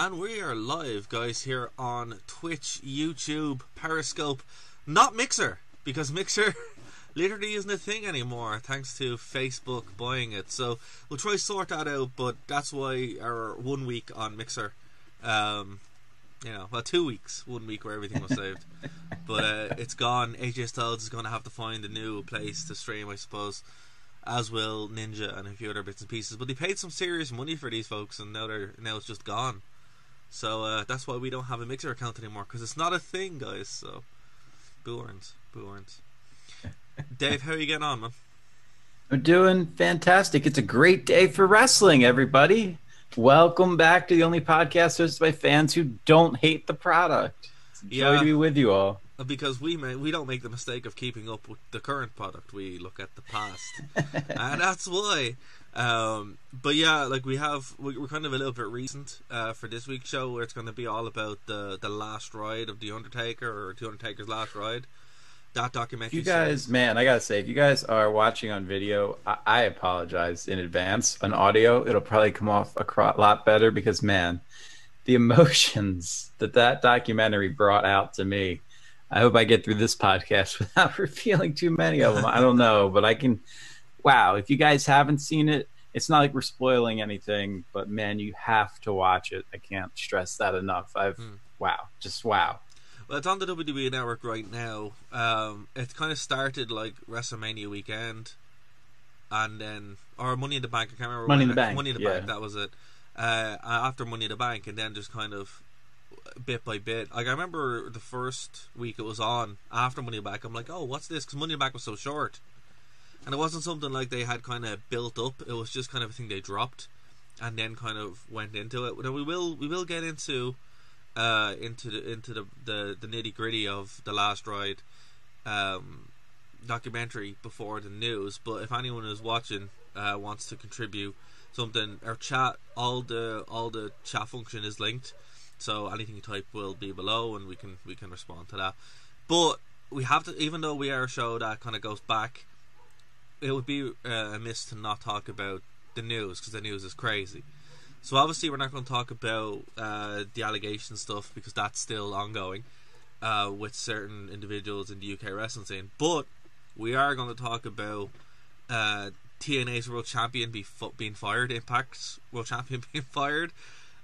And we are live, guys, here on Twitch, YouTube, Periscope, not Mixer, because Mixer literally isn't a thing anymore, thanks to Facebook buying it. So we'll try sort that out, but that's why our one week on Mixer, um, you know, well, two weeks, one week where everything was saved, but uh, it's gone. AJ Styles is going to have to find a new place to stream, I suppose as will Ninja and a few other bits and pieces. But they paid some serious money for these folks, and now they're now it's just gone. So uh, that's why we don't have a Mixer account anymore because it's not a thing, guys. So boo earns, boo earns. Dave, how are you getting on, man? I'm doing fantastic. It's a great day for wrestling, everybody. Welcome back to the only podcast hosted by fans who don't hate the product. It's a joy Yeah. to be with you all. Because we may, we don't make the mistake of keeping up with the current product. We look at the past, and that's why. Um, but yeah, like we have, we- we're kind of a little bit recent uh, for this week's show, where it's going to be all about the the last ride of the Undertaker or the Undertaker's last ride. That If documentary. you guys, man, I gotta say, if you guys are watching on video, I, I apologize in advance. On audio, it'll probably come off a cro- lot better because, man, the emotions that that documentary brought out to me. I hope I get through this podcast without revealing too many of them. I don't know, but I can. Wow, if you guys haven't seen it, it's not like we're spoiling anything, but man, you have to watch it. I can't stress that enough. I've Hmm. wow, just wow. Well, it's on the WWE Network right now. Um, it kind of started like WrestleMania weekend, and then or Money in the Bank. I can't remember. Money in the Bank, Money in the yeah. Bank. That was it. Uh, after Money in the Bank, and then just kind of bit by bit. Like I remember the first week it was on after Money in the Bank. I'm like, oh, what's this? Because Money in the Bank was so short, and it wasn't something like they had kind of built up. It was just kind of a thing they dropped, and then kind of went into it. Now we will we will get into uh, into the into the the, the nitty gritty of the last ride um, documentary before the news. But if anyone is watching uh, wants to contribute something, our chat all the all the chat function is linked, so anything you type will be below, and we can we can respond to that. But we have to, even though we are a show that kind of goes back, it would be uh, amiss to not talk about the news because the news is crazy. So obviously we're not going to talk about uh, the allegation stuff because that's still ongoing uh, with certain individuals in the UK wrestling scene. But we are going to talk about uh, TNA's world champion be being fired, Impact's world champion being fired,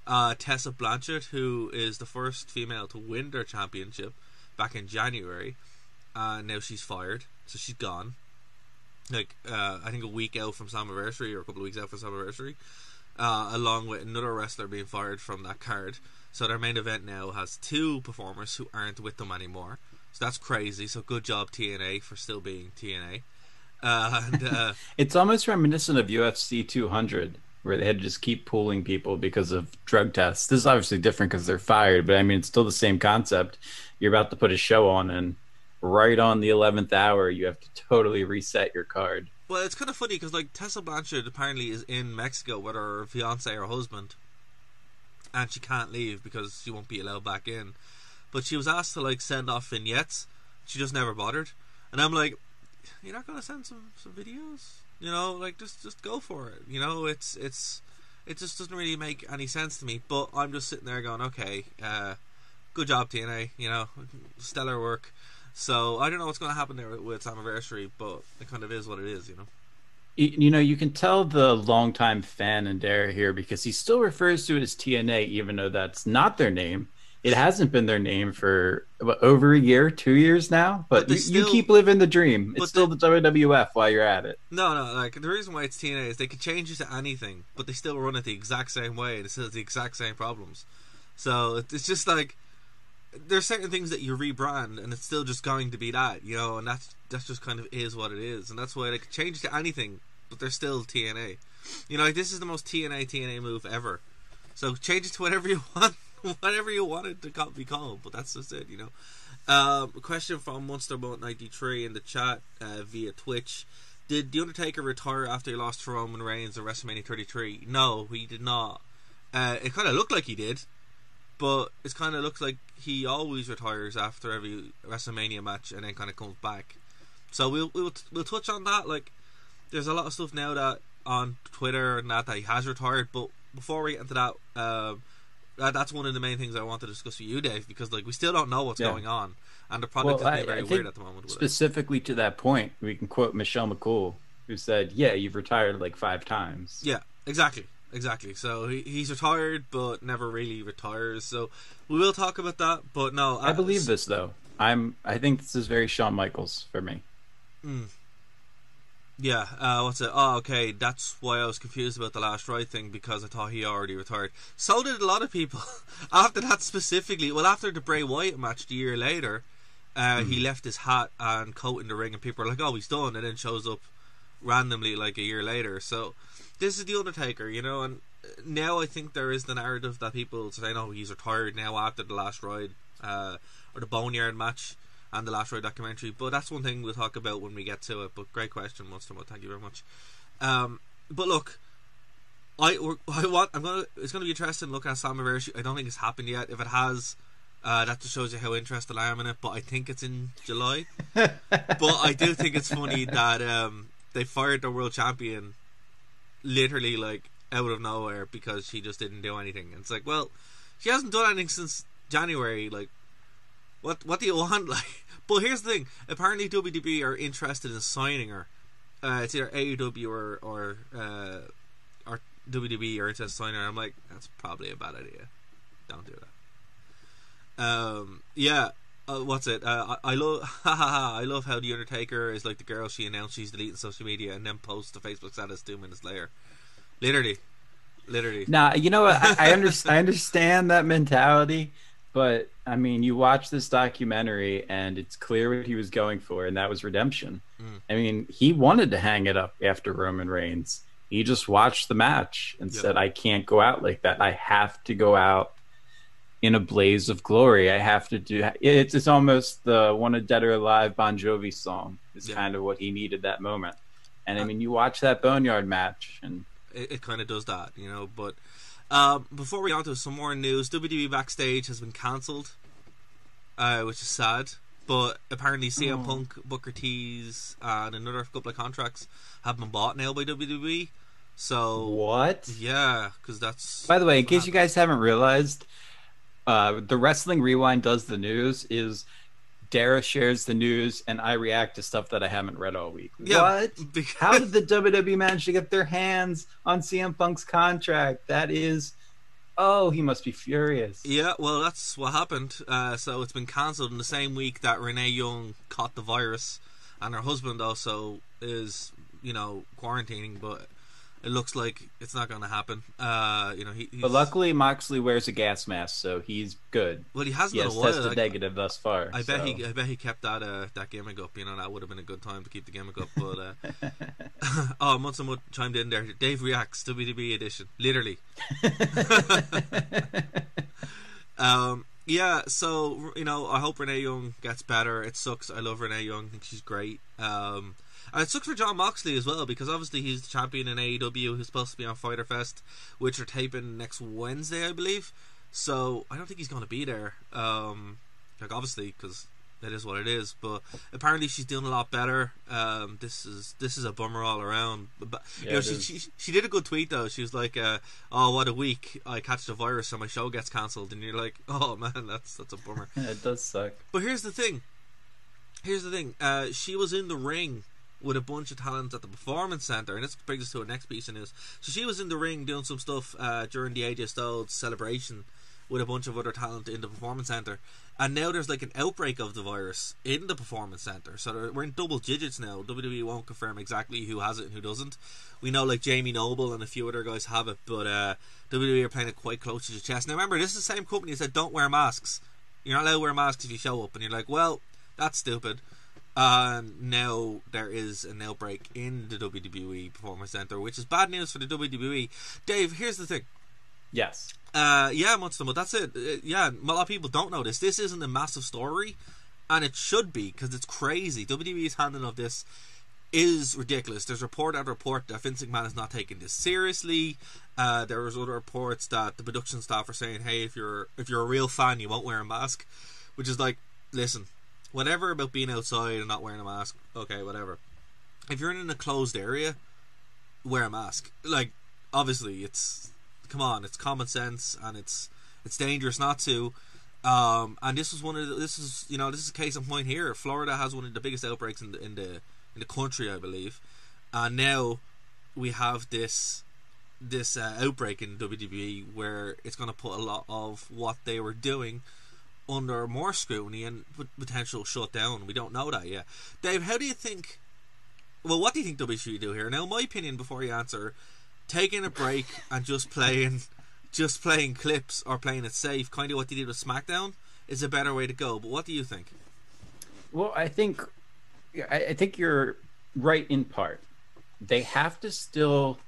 uh, Tessa Blanchard, who is the first female to win their championship back in January, now she's fired, so she's gone. Like uh, I think a week out from Slammiversary or a couple of weeks out from Slammiversary uh, along with another wrestler being fired from that card. So their main event now has two performers who aren't with them anymore. So that's crazy. So good job TNA for still being TNA. Uh, and uh, It's almost reminiscent of UFC 200, where they had to just keep pulling people because of drug tests. This is obviously different because they're fired, but I mean, it's still the same concept. You're about to put a show on, and right on the 11th hour, you have to totally reset your card. well, it's kind of funny because like Tessa Blanchard apparently is in Mexico with her fiance or husband, and she can't leave because she won't be allowed back in. But she was asked to like send off vignettes. She just never bothered, and I'm like, you're not gonna send some some videos, you know? Like just just go for it. You know, it's it's it just doesn't really make any sense to me. But I'm just sitting there going, okay, uh, good job TNA. You know, stellar work. So I don't know what's going to happen there with, with anniversary, but it kind of is what it is, you know. You know, you can tell the longtime fan in Dara here because he still refers to it as TNA, even though that's not their name. It hasn't been their name for what, over a year, two years now. But, But you, still- you keep living the dream. It's still the WWF while you're at it. No, no, like the reason why it's TNA is they could change it to anything, but they still run it the exact same way and it still has the exact same problems. So it's just like there's certain things that you rebrand and it's still just going to be that, you know, and that's that's just kind of is what it is, and that's why they could change to anything, but they're still TNA. You know, like this is the most TNA TNA move ever. So change it to whatever you want, whatever you want it to be called, but that's just it, you know. Um, a question from Monster Boat ninety three in the chat uh, via Twitch. Did the Undertaker retire after he lost to Roman Reigns at WrestleMania 33? No, he did not. Uh, it kind of looked like he did, but it kind of looks like he always retires after every WrestleMania match and then kind of comes back. So we'll we'll we'll touch on that. Like, there's a lot of stuff now that on Twitter and that that he has retired. But before we get into that, um, Uh, that's one of the main things I want to discuss with you, Dave, because like we still don't know what's Yeah. going on, and the product Well, is very I weird at the moment. With it. Specifically to that point, we can quote Michelle McCool, who said, "Yeah, you've retired like five times." Yeah, exactly, exactly. So he, he's retired, but never really retires. So we will talk about that. But no, I uh, believe this though. I'm. I think this is very Shawn Michaels for me. Yeah, uh, what's it? Oh, okay. That's why I was confused about the last ride thing because I thought he already retired. So did a lot of people after that specifically. Well, after the Bray Wyatt match the year later, uh, he left his hat and coat in the ring, and people are like, "Oh, he's done," and then shows up randomly like a year later. So this is the Undertaker, you know. And now I think there is the narrative that people say, "No, he's retired now after the last ride uh, or the Boneyard match." and the last ride documentary. But that's one thing we'll talk about when we get to it. But great question, Monster. Thank you very much. Um, but look, I I want I'm gonna it's gonna be interesting looking at Slammiversary. I don't think it's happened yet. If it has, uh, that just shows you how interested I am in it. But I think it's in July. but I do think it's funny that um, they fired the world champion literally like out of nowhere because she just didn't do anything. And it's like, well, she hasn't done anything since January. Like, what what do you want? Like, but here's the thing. Apparently, WWE are interested in signing her. Uh, it's either AEW or or uh, or WWE are interested in signing her. I'm like, that's probably a bad idea. Don't do that. Um, yeah. Uh, what's it? Uh, I, I love, I love how the Undertaker is like the girl she announced she's deleting social media and then posts the Facebook status two minutes later. Literally, literally. Now, you know what? I, I, under, I understand that mentality, but I mean, you watch this documentary and it's clear what he was going for, and that was redemption. Mm. I mean, he wanted to hang it up after Roman Reigns. He just watched the match and Yep. said, I can't go out like that. I have to go out in a blaze of glory. I have to do it's, it's almost the one of Dead or Alive Bon Jovi song is Yeah. kind of what he needed that moment. And I Uh, mean, you watch that Boneyard match, and it, it kind of does that, you know. But um, before we get on to some more news, WWE backstage has been cancelled, uh, which is sad. But apparently, CM Oh. Punk, Booker T's, and another couple of contracts have been bought now by WWE. So what? yeah, because that's By the way, in case you guys haven't realized, uh, the Wrestling Rewind does the news is Dara shares the news and I react to stuff that I haven't read all week. Yeah, What? How did the WWE manage to get their hands on CM Punk's contract? That is, oh, he must be furious. Yeah, well, that's what happened. Uh, so it's been cancelled in the same week that Renee Young caught the virus, and her husband also is, you know, quarantining. But it looks like it's not going to happen. Uh, you know, he. But luckily, Moxley wears a gas mask, so he's good. well, he hasn't He has tested Like, negative thus far. I bet so- he. I bet he kept that uh, that gimmick up. You know, that would have been a good time to keep the gimmick up. But uh, oh, Munson Wood chimed in there. Dave reacts WWE edition, literally. Um, yeah, so you know, I hope Renee Young gets better. It sucks. I love Renee Young. I think she's great. Um, it sucks for Jon Moxley as well because obviously he's the champion in AEW. Who's supposed to be on Fyter Fest, which are taping next Wednesday, I believe. So I don't think he's going to be there. Um, like obviously because that is what it is. But apparently she's doing a lot better. Um, this is this is a bummer all around. But, but you know, she, she she did a good tweet though. She was like, uh, "Oh, what a week! I catch the virus and my show gets cancelled." And you're like, "Oh man, that's that's a bummer." it does suck. But here's the thing. Here's the thing. Uh, she was in the ring with a bunch of talent at the performance center, and this brings us to our next piece of news. So she was in the ring doing some stuff uh, during the AJ Styles celebration with a bunch of other talent in the performance center, and now there's like an outbreak of the virus in the performance center. So we're in double digits now. WWE won't confirm exactly who has it and who doesn't. We know like Jamie Noble and a few other guys have it, but uh, WWE are playing it quite close to the chest. Now remember, this is the same company that said don't wear masks. You're not allowed to wear masks if you show up, and you're like, well, that's stupid. And now there is an outbreak in the WWE Performance Center, which is bad news for the WWE. Dave, here's the thing. Yes. Uh, yeah, Munster, but that's it. Uh, yeah, a lot of people don't know this. This isn't a massive story, and it should be because it's crazy. WWE's handling of this is ridiculous. There's report after report that Vince McMahon is not taking this seriously. Uh, there was other reports that the production staff are saying, "Hey, if you're if you're a real fan, you won't wear a mask," which is like, listen, whatever about being outside and not wearing a mask. Okay, whatever. If you're in a closed area, wear a mask. Like, obviously, it's come on, it's common sense and it's It's dangerous not to. Um, and this is one of the, this is you know this is a case in point here. Florida has one of the biggest outbreaks in the in the in the country, I believe, and now we have this this uh, outbreak in WWE where it's going to put a lot of what they were doing under more scrutiny and potential shutdown. We don't know that yet. Dave, how do you think? Well, what do you think WWE should do here? Now, my opinion before you answer, taking a break and just playing, just playing clips or playing it safe, kind of what they did with SmackDown, is a better way to go. But what do you think? Well, I think, I think you're right in part. They have to still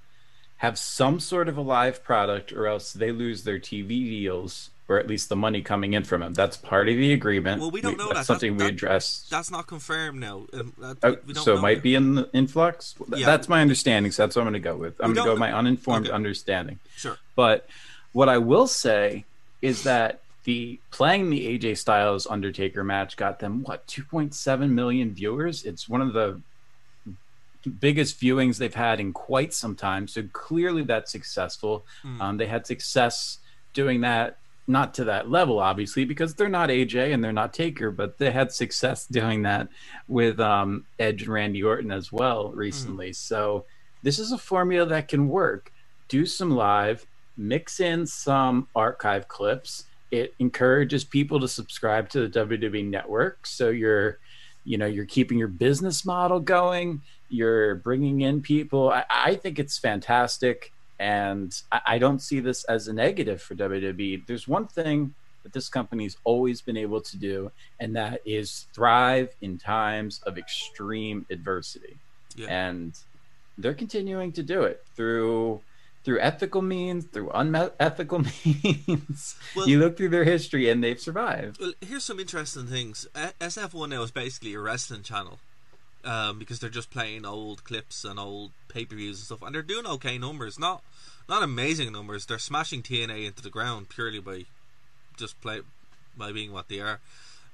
have some sort of a live product, or else they lose their TV deals or at least the money coming in from him. That's part of the agreement. Well, we don't know that's that. Something that, we addressed. That's not confirmed now. Um, that, oh, so it might be in the influx. Yeah. That's my understanding. So that's what I'm going to go with. I'm going to go with my uninformed okay. understanding. Sure. But what I will say is that the playing the AJ Styles Undertaker match got them what 2.7 million viewers. It's one of the biggest viewings they've had in quite some time. So clearly that's successful. Mm. Um, they had success doing that not to that level, obviously, because they're not AJ and they're not Taker, but they had success doing that with um, Edge and Randy Orton as well recently. Mm. So this is a formula that can work. Do some live, mix in some archive clips. It encourages people to subscribe to the WWE network. So you're, you know, you're keeping your business model going. You're bringing in people. I, I think it's fantastic and I, don't see this as a negative for WWE. There's one thing that this company's always been able to do, and that is thrive in times of extreme adversity. Yeah. And they're continuing to do it through through ethical means, through unethical means. Well, you look through their history, and they've survived. Well, here's some interesting things. SF1 now is basically a wrestling channel. Um, because they're just playing old clips and old pay per views and stuff, and they're doing okay numbers. Not not amazing numbers. They're smashing TNA into the ground purely by just play by being what they are.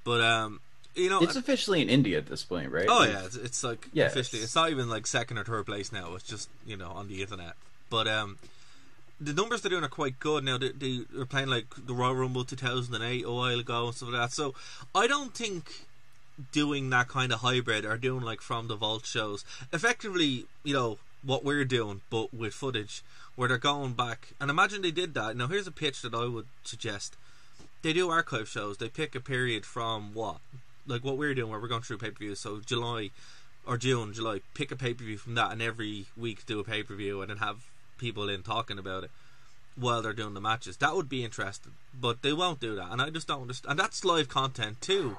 But um, you know, it's officially in India at this point, right? Oh yeah, it's, it's like yeah, officially. It's not even like second or third place now. It's just you know on the internet. But um, the numbers they're doing are quite good now. They, they are playing like the Royal Rumble 2008 a while ago and stuff like that. So I don't think doing that kind of hybrid or doing like from the vault shows effectively you know what we're doing but with footage where they're going back. And imagine they did that. Now here's a pitch that i would suggest. They do archive shows. They pick a period from what? Like what we're doing where we're going through pay-per-views so july or june july pick a pay-per-view from that and every week do a pay-per-view and then have people in talking about it while they're doing the matches. That would be interesting but they won't do that and i just don't understand and that's live content too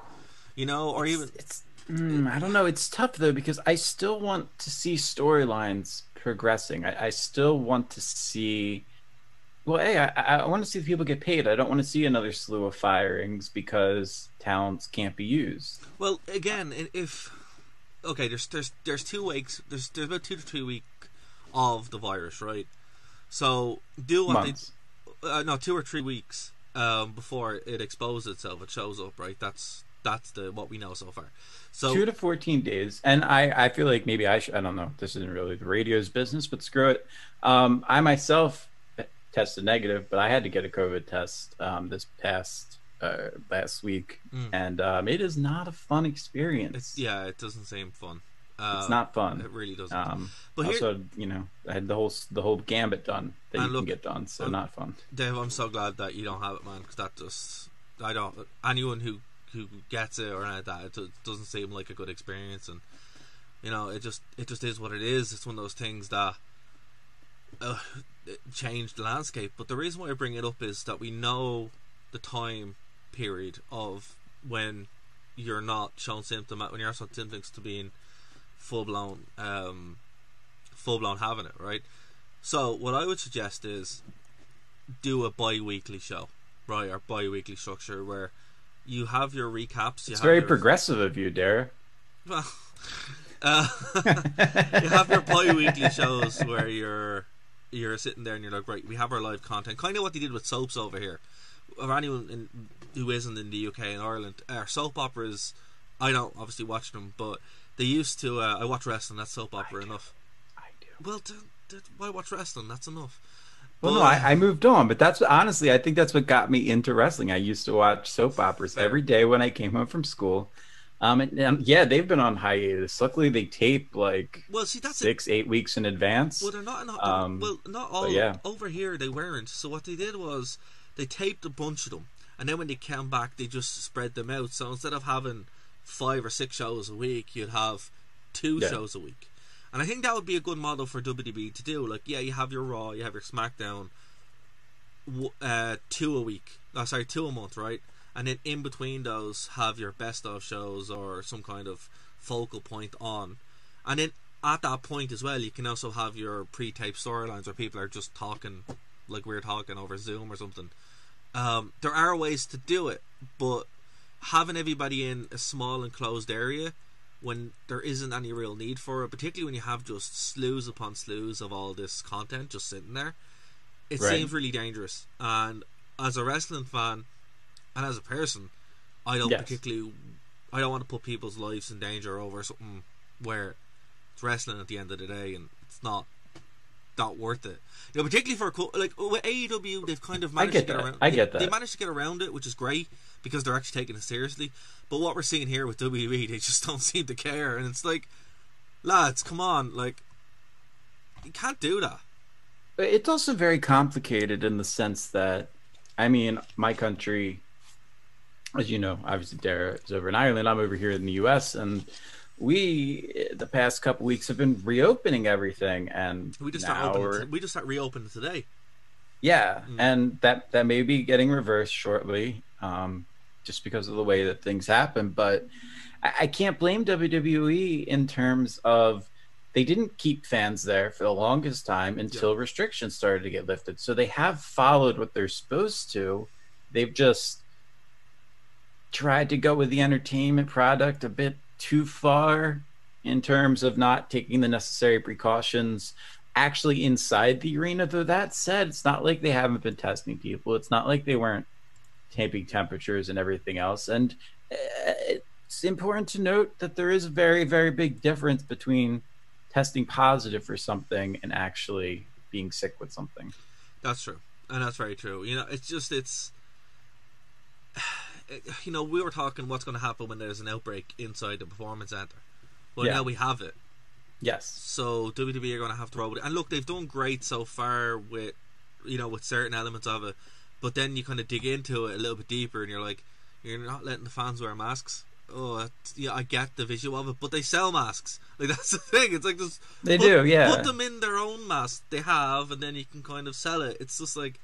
you know, or it's, even it's. Mm, I don't know. It's tough though because I still want to see storylines progressing. I, I, still want to see. Well, hey, I, I want to see the people get paid. I don't want to see another slew of firings because talents can't be used. Well, again, if okay, there's there's there's two weeks. There's there's about two to three weeks of the virus, right? So do what Months. they uh, no two or three weeks um, before it exposes itself. It shows up, right? That's that's the what we know so far. So two to fourteen days, and I I feel like maybe I should I don't know this isn't really the radio's business, but screw it. Um, I myself tested negative, but I had to get a COVID test um, this past uh, last week, mm. and um, it is not a fun experience. It's, yeah, it doesn't seem fun. Uh, it's not fun. It really doesn't. Um, but also, here, you know, I had the whole the whole gambit done that you look, can get done, so I'm, not fun. Dave, I'm so glad that you don't have it, man, because that just I don't anyone who who gets it or that. It doesn't seem like a good experience, and you know, it just it just is what it is. It's one of those things that uh, changed the landscape. But the reason why I bring it up is that we know the time period of when you're not showing symptoms when you're showing symptoms to being full blown um, full blown having it right. So what I would suggest is do a bi-weekly show, right, or bi-weekly structure where you have your recaps. You it's very your, progressive of you, Dara. Well, uh, you have your bi-weekly shows where you're you're sitting there and you're like, right, we have our live content, kind of what they did with soaps over here. Or anyone in, who isn't in the UK and Ireland, our soap operas, I don't obviously watch them, but they used to. Uh, I watch wrestling. That's soap opera I enough. I do. Well, why watch wrestling? That's enough. Well, no, I, I moved on, but that's honestly, I think that's what got me into wrestling. I used to watch soap operas every day when I came home from school. Um, and, and yeah, they've been on hiatus. Luckily, they tape like well, see, that's six, eight weeks in advance. Well, they're not. not Um, well, not all. yeah. Over here, they weren't. So what they did was they taped a bunch of them, and then when they came back, they just spread them out. So instead of having five or six shows a week, you'd have two Yeah. shows a week. And I think that would be a good model for WWE to do. Like, yeah, you have your Raw, you have your SmackDown, uh, two a week. Oh, sorry, two a month, right? And then in between those, have your best of shows or some kind of focal point on. And then at that point as well, you can also have your pre-taped storylines where people are just talking like we're talking over Zoom or something. Um, there are ways to do it, but having everybody in a small enclosed area when there isn't any real need for it, particularly when you have just slews upon slews of all this content just sitting there, it Right. seems really dangerous. And as a wrestling fan and as a person, I don't Yes. particularly, I don't want to put people's lives in danger over something where it's wrestling at the end of the day and it's not not worth it. You know, particularly for a co- like with AEW, they've kind of I managed get to get that. around. I they- get They that. managed to get around it, which is great because they're actually taking it seriously. But what we're seeing here with WWE, they just don't seem to care, and it's like, lads, come on, like, you can't do that. It's also very complicated in the sense that, I mean, my country, as you know, obviously Dara is over in Ireland. I'm over here in the U.S. and we, the past couple weeks, have been reopening everything, and We just now start We just start reopening today. Yeah, Mm. and that that may be getting reversed shortly, um, just because of the way that things happen. But I, I can't blame WWE in terms of they didn't keep fans there for the longest time until restrictions started to get lifted. So they have followed what they're supposed to. They've just tried to go with the entertainment product a bit too far in terms of not taking the necessary precautions actually inside the arena. Though that said, it's not like they haven't been testing people. It's not like they weren't taping temperatures and everything else. And uh, it's important to note that there is a very, very big difference between testing positive for something and actually being sick with something. That's true, and that's very true. You know, it's just it's. You know, we were talking what's going to happen when there's an outbreak inside the performance center. Well, Yeah. now we have it. Yes. So WWE are going to have to roll with it. And look, they've done great so far with, you know, with certain elements of it. But then you kind of dig into it a little bit deeper, and you're like, you're not letting the fans wear masks. Oh, yeah, I get the visual of it, but they sell masks. Like that's the thing. It's like just They put, do, yeah. Put them in their own mask they have, and then you can kind of sell it. It's just like.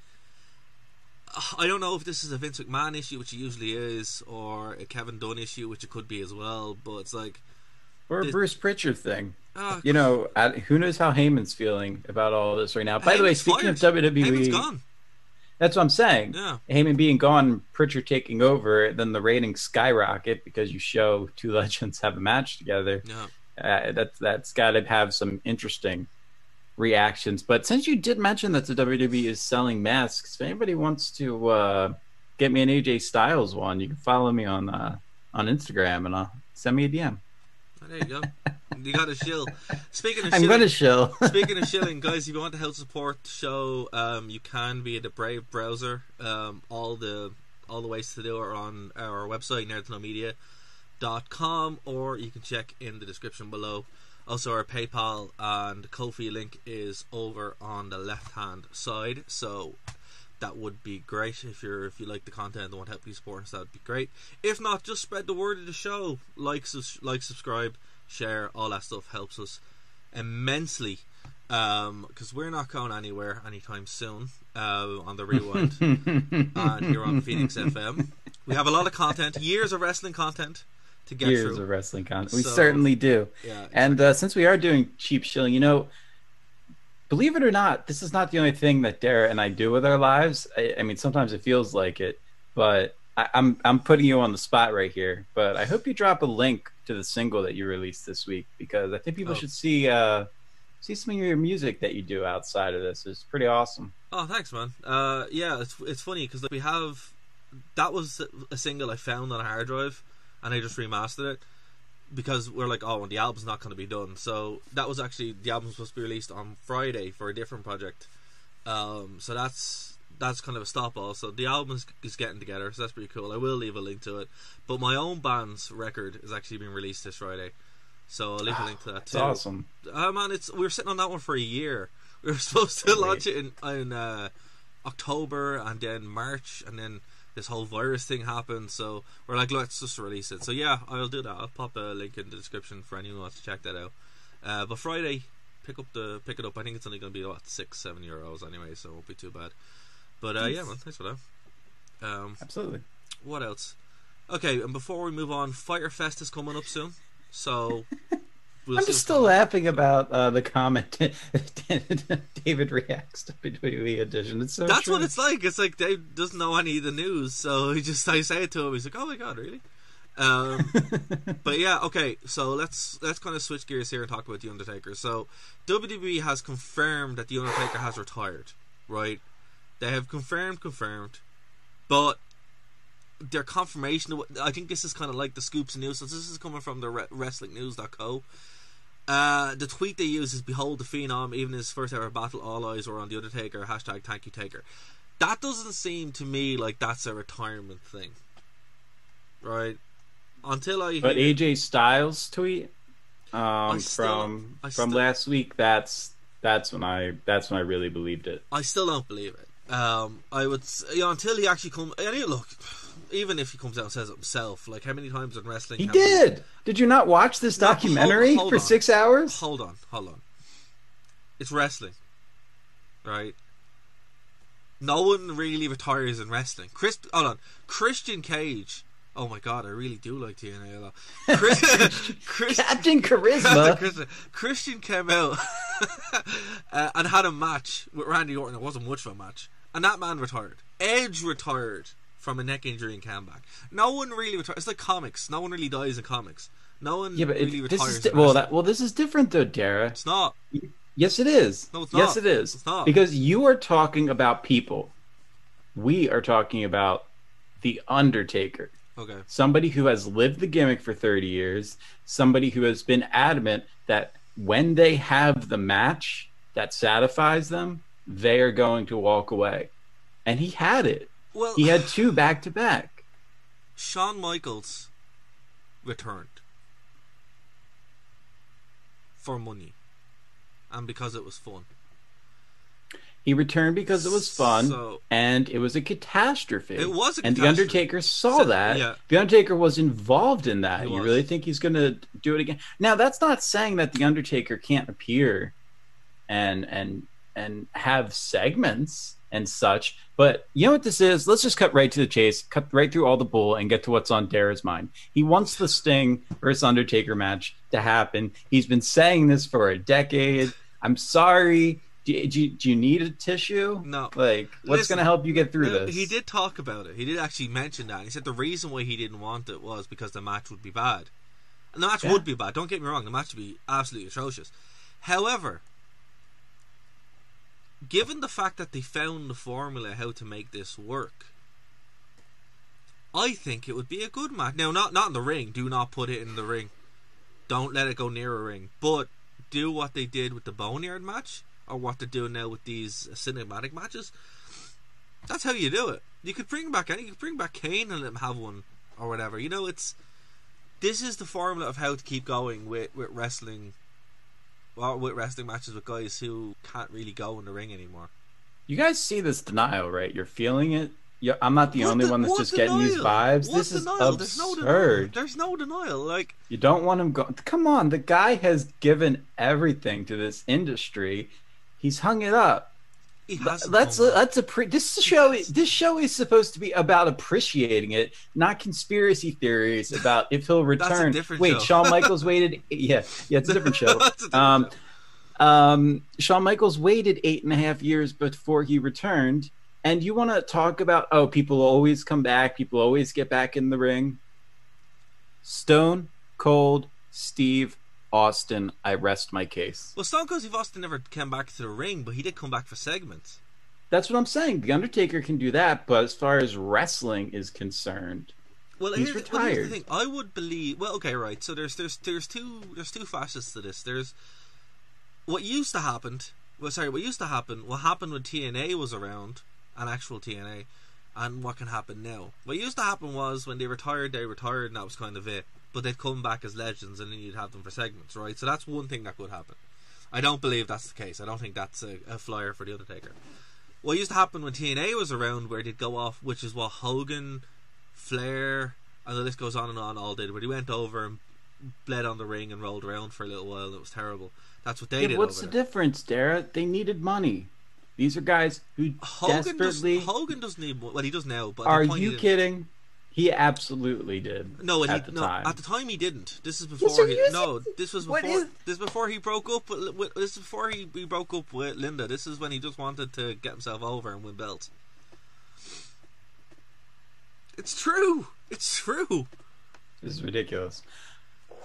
I don't know if this is a Vince McMahon issue, which it usually is, or a Kevin Dunn issue, which it could be as well. But it's like, Or a This- Bruce Pritchard thing. ah, You know, who knows how Heyman's feeling about all this right now. By the way, Heyman's speaking of. WWE, Heyman's gone. That's what I'm saying. Yeah. Heyman being gone, Pritchard taking over, then the ratings skyrocket because you show two legends have a match together. Yeah. Uh, that's that's got to have some interesting reactions. But since you did mention that the WWE is selling masks, if anybody wants to uh, get me an AJ Styles one, you can follow me on uh, on Instagram and I'll send me a DM. Oh, there you go. you got a shill. Speaking of I'm shilling, to show. speaking of shilling, guys, if you want to help support the show, um, you can via the Brave browser. Um, all the all the ways to do it are on our website, nerdtoknowmedia.com, or you can check in the description below. Also, our PayPal and Ko-fi link is over on the left hand side, so that would be great if you're if you like the content and want to help you support us. That would be great. If not, just spread the word of the show. Like, sus- like, subscribe, share, all that stuff helps us immensely. Because we're not going anywhere anytime soon uh, on the rewind and here on Phoenix FM. We have a lot of content, years of wrestling content to get Years through. of wrestling content. We So- certainly do. yeah, And uh, since we are doing cheap shilling, you know, believe it or not, this is not the only thing that Dara and I do with our lives. I, I mean, sometimes it feels like it, but I, I'm I'm putting you on the spot right here. But I hope you drop a link to the single that you released this week because I think people Oh. should see uh, see some of your music that you do outside of this. It's pretty awesome. Oh, thanks, man. Uh, yeah, it's it's funny because like, we have that was a single I found on a hard drive, and I just remastered it because we're like, oh, well, the album's not going to be done. So that was actually the album was supposed to be released on Friday for a different project, Um, so that's that's kind of a stop. Also, the album is, is getting together, so that's pretty cool. I will leave a link to it. But my own band's record is actually being released this Friday, so I'll leave a link to that too. awesome. Uh, man, it's we were sitting on that one for a year. We were supposed to launch it in in uh, October and then March, and then this whole virus thing happened. So we're like, let's just release it. So yeah, I'll do that. I'll pop a link in the description for anyone who wants to check that out. Uh, but Friday, pick up the pick it up. I think it's only going to be about six, seven euros anyway, so it won't be too bad. But uh, yeah, man, thanks for that. Um, Absolutely. what else? Okay, and before we move on, Fyter Fest is coming up soon, so we'll I'm just still laughing about uh, the comment David reacts to WWE edition. It's so That's true. what it's like. It's like Dave doesn't know any of the news, so he just I say it to him. He's like, "Oh my god, really?" Um, but yeah, okay. So let's let's kind of switch gears here and talk about the Undertaker. So WWE has confirmed that the Undertaker has retired. Right? They have confirmed, confirmed, but their confirmation. Of, I think this is kind of like the scoops and news. So this is coming from the re- WrestlingNews.co. Uh, the tweet they use is "Behold the Phenom, even his first ever battle, all eyes were on the Undertaker." Hashtag Thank you Taker. That doesn't seem to me like that's a retirement thing, right? Until I But hear- AJ Styles tweet um, still- from I from last week. That's that's when I that's when I really believed it. I still don't believe it. Um, I would, you know, until he actually come. He- look, even if he comes out and says it himself, like how many times in wrestling He we- did. Did you not watch this No, hold- documentary hold for on. six hours? Hold on, hold on. It's wrestling, right? No one really retires in wrestling. Chris, hold on. Christian Cage. Oh my god, I really do like TNA a lot. Chris, Chris, Captain Captain Charisma. Christian, Christian came out uh, and had a match with Randy Orton. It wasn't much of a match, and that man retired. Edge retired from a neck injury and came back. No one really retires. It's like comics. No one really dies in comics. No one Yeah, but really it, this is di- well. That well, this is different though, Dara. it's not. Yes, it is. No, it's not. Yes, it is. It's not. Because you are talking about people. We are talking about the Undertaker. Okay. Somebody who has lived the gimmick for 30 years, somebody who has been adamant that when they have the match that satisfies them, they are going to walk away. And he had it. Well, He had two back to back. Shawn Michaels returned for money and because it was fun. He returned because it was fun So- and it was a catastrophe. It was a and the. Undertaker saw So- that. yeah. The Undertaker was involved in that. He You was. really think he's going to do it again? Now, that's not saying that the Undertaker can't appear and and and have segments and such. But you know what this is? Let's just cut right to the chase, cut right through all the bull, and get to what's on Dara's mind. He wants the Sting versus Undertaker match to happen. He's been saying this for a decade. I'm sorry. Do, do, do you need a tissue? No. Like, what's going to help you get through Uh, this? He did talk about it. He did actually mention that. He said the reason why he didn't want it was because the match would be bad. And the match Yeah. would be bad. Don't get me wrong. The match would be absolutely atrocious. However, given the fact that they found the formula how to make this work, I think it would be a good match. Now, not not in the ring. Do not put it in the ring. Don't let it go near a ring. But do what they did with the Boneyard match, or what they're doing now with these cinematic matches. That's how you do it. You could bring back any. You could bring back Kane and let him have one or whatever. You know, it's this is the formula of how to keep going with with wrestling. Well, with wrestling matches with guys who can't really go in the ring anymore. You guys see this denial, right? You're feeling it. Yeah, I'm not the What only de- one that's just getting these vibes. What this is denial? There's no denial. absurd. There's no denial. Like You don't want him go. Come on, the guy has given everything to this industry. He's hung it up. That's that's a pre- this show. This show is supposed to be about appreciating it, not conspiracy theories about if he'll return. Wait, show. Shawn Michaels waited. Yeah, yeah, it's a different show. A different Um, show. um, Shawn Michaels waited eight and a half years before he returned. And you want to talk about, oh, people always come back, people always get back in the ring. Stone, Cold, Steve, Austin, I rest my case. Well, Stone Cold Steve Austin never came back to the ring, but he did come back for segments. That's what I'm saying. The Undertaker can do that, but as far as wrestling is concerned, Well, He's here's, well, here's the retired. thing. I would believe. Well, okay, right. So there's there's there's two there's two facets to this. There's what used to happen well, sorry, what used to happen, what happened when TNA was around, an actual TNA, and what can happen now. What used to happen was when they retired, they retired, and that was kind of it. But they'd come back as legends, and then you'd have them for segments, right? So that's one thing that could happen. I don't believe that's the case. I don't think that's a, a flyer for the Undertaker. What used to happen when TNA was around, where they'd go off, which is what Hogan, Flair, and the list goes on and on all did, where they went over and bled on the ring and rolled around for a little while. And it was terrible. That's what they Yeah, did. what's the there. difference, Dara? They needed money. These are guys who Hogan does, desperately. Hogan doesn't need well he does now but are you kidding? He absolutely did. no, at he, the no time. at the time he didn't this is before he, no this was before is- this before he broke up with, with this is before he, he broke up with Linda this is when he just wanted to get himself over and win belts it's true it's true This is ridiculous.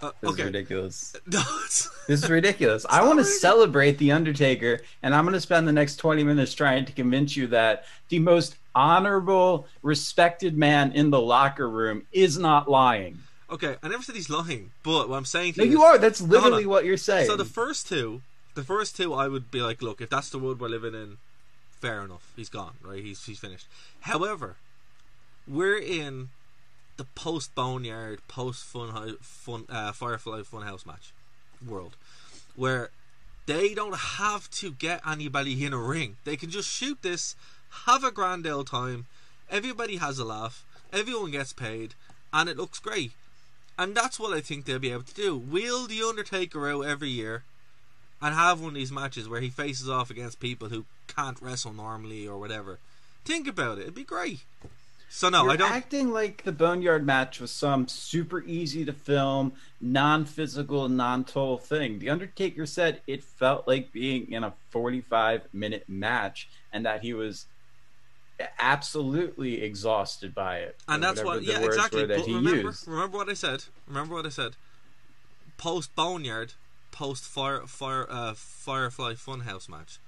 uh, This okay is ridiculous. no it's This is ridiculous. I want to celebrate the Undertaker, and I'm going to spend the next 20 minutes trying to convince you that the most honorable, respected man in the locker room is not lying. okay I never said he's lying but what I'm saying to No, you are. That's literally what you're saying. So the first two, the first two, I would be like, look, if that's the world we're living in, fair enough. He's gone, right? He's he's finished. However, we're in the post Boneyard, post Fun Fun uh, Firefly Funhouse match world, where they don't have to get anybody in a ring. They can just shoot this, have a grand old time. Everybody has a laugh. Everyone gets paid, and it looks great. And that's what I think they'll be able to do. Wheel the Undertaker out every year and have one of these matches where he faces off against people who can't wrestle normally or whatever. Think about it. It'd be great. So no, You're I don't. acting like the Boneyard match was some super easy to film, non-physical, non-total thing. The Undertaker said it felt like being in a 45-minute match, and that he was absolutely exhausted by it. and that's what. Yeah, exactly. that But remember, used. remember what I said. Remember what I said. Post Boneyard, post Fire Fire uh, Firefly Funhouse match.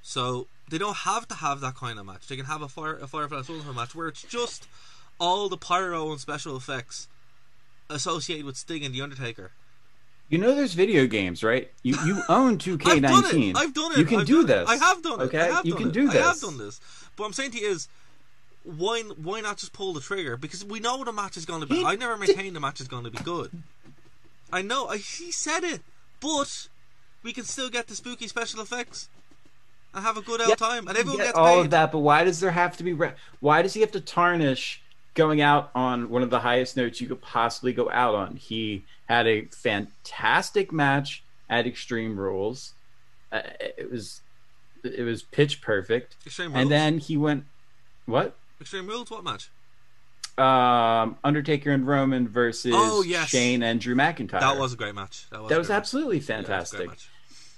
So they don't have to have that kind of match. They can have a Fire a Firefly Funhouse match where it's just all the pyro and special effects associated with Sting and the Undertaker. You know, there's video games, right? You you own 2K19. I've done it. I've done it. You can I've do done it. this. I have done it. Okay, you can it. do this. I have done this. But I'm saying to you is, why why not just pull the trigger? Because we know the match is going to be. He I never maintained the match is going to be good. I know. I, he said it, but we can still get the spooky special effects and have a good old Yeah, time, and everyone get gets all paid. of that, but why does there have to be? Re- why does he have to tarnish going out on one of the highest notes you could possibly go out on? He had a fantastic match at Extreme Rules. Uh, it was it was pitch perfect, Extreme Rules. and then he went what? Extreme Rules. What match? Um, Undertaker and Roman versus Oh, yes. Shane and Drew McIntyre. That was a great match. That was, that was great match. absolutely Yeah, was fantastic.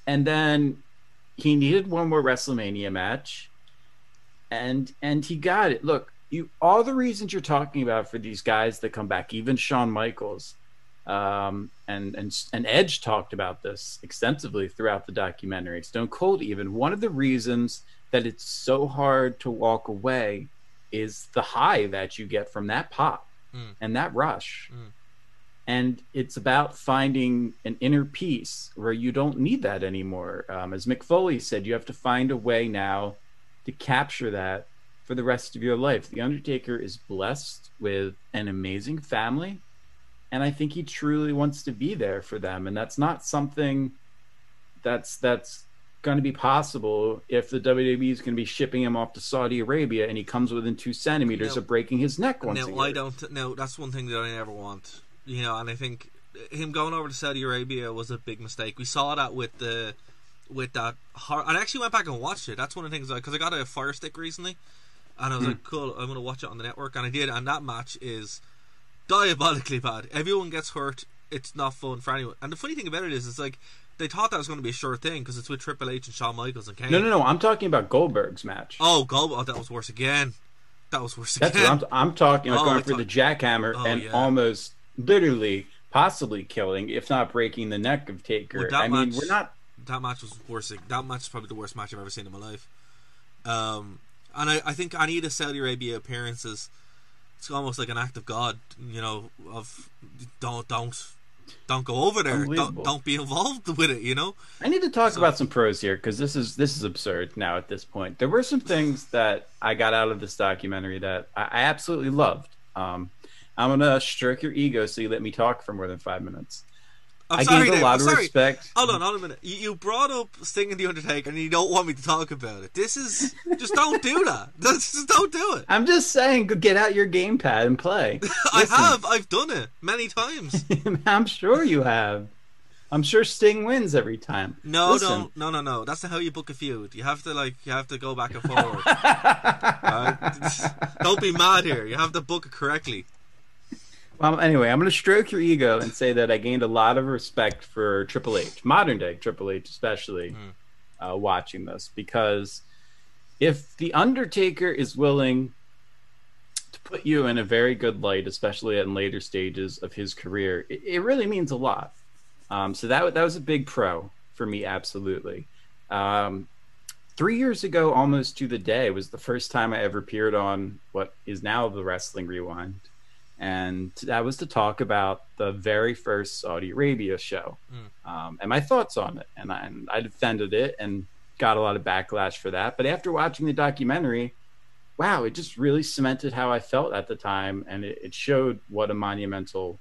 and then he needed one more WrestleMania match, and and he got it. Look, you all the reasons you're talking about for these guys that come back, even Shawn Michaels, um, and and and Edge talked about this extensively throughout the documentary. Stone Cold, even one of the reasons that it's so hard to walk away is the high that you get from that pop Mm. and that rush. Mm. And it's about finding an inner peace where you don't need that anymore. Um, as Mick Foley said, you have to find a way now to capture that for the rest of your life. The Undertaker is blessed with an amazing family, and I think he truly wants to be there for them. And that's not something that's that's going to be possible if the WWE is going to be shipping him off to Saudi Arabia and he comes within two centimeters No. of breaking his neck once No. I don't. No, that's one thing that I never want. You know, and I think him going over to Saudi Arabia was a big mistake. We saw that with the with that. Hor- I actually went back and watched it. That's one of the things uh, because I got a Fire Stick recently, and I was like, cool, I'm gonna watch it on the network, and I did. And that match is diabolically bad. Everyone gets hurt. It's not fun for anyone. And the funny thing about it is, it's like they thought that was going to be a sure thing because it's with Triple H and Shawn Michaels and Kane. No, no, no. I'm talking about Goldberg's match. Oh, Goldberg. Oh, that was worse again. That was worse That's again. what I'm, I'm talking about Oh, going for the jackhammer Oh, and yeah. almost literally possibly killing, if not breaking the neck of Taker. Well, I mean, we're not. that match was worse. That match is probably the worst match I've ever seen in my life. Um, and I, I think any of the Saudi Arabia appearances, it's almost like an act of God. You know, of don't don't don't go over there. Don't don't be involved with it. You know. I need to talk So- about some pros here because this is this is absurd now at this point. There were some things that I got out of this documentary that I, I absolutely loved. Um, I'm gonna stroke your ego so you let me talk for more than five minutes. I'm I sorry, gave a Dave, lot I'm of sorry. respect. Hold on, hold on a minute. You, you brought up Sting and the Undertaker, and you don't want me to talk about it. This is just don't do that. Just, just don't do it. I'm just saying, get out your gamepad and play. I Listen. have. I've done it many times. I'm sure you have. I'm sure Sting wins every time. No, Listen. no, no, no, no. That's not how you book a feud. You have to like, you have to go back and forward. Alright? Don't be mad here. You have to book it correctly. Well, anyway, I'm going to stroke your ego and say that I gained a lot of respect for Triple H, modern day Triple H, especially uh, watching this, because if The Undertaker is willing to put you in a very good light, especially in later stages of his career, it, it really means a lot. Um, so that that was a big pro for me, absolutely. Um, three years ago, almost to the day, was the first time I ever appeared on what is now the Wrestling Rewind and that was to talk about the very first Saudi Arabia show um, and my thoughts on it. And I, and I defended it and got a lot of backlash for that. But after watching the documentary, wow, it just really cemented how I felt at the time, and it, it showed what a monumental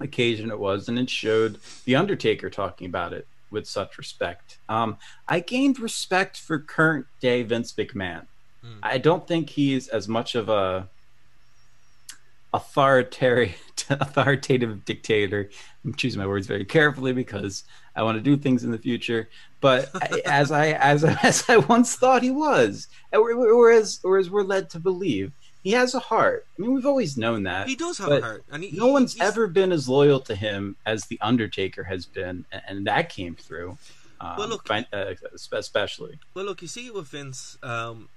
occasion it was, and it showed the Undertaker talking about it with such respect. Um, I gained respect for current day Vince McMahon. Hmm. I don't think he's as much of a authoritarian authoritative dictator. I'm choosing my words very carefully because i want to do things in the future. But as i as, as i once thought he was or, or as or as we're led to believe he has a heart. I mean we've always known that. He does have a heart, and he, no he- one's ever been as loyal to him as the undertaker has been and, and that came through um, Well, look- uh, especially. Well, look, you see it with Vince. Um,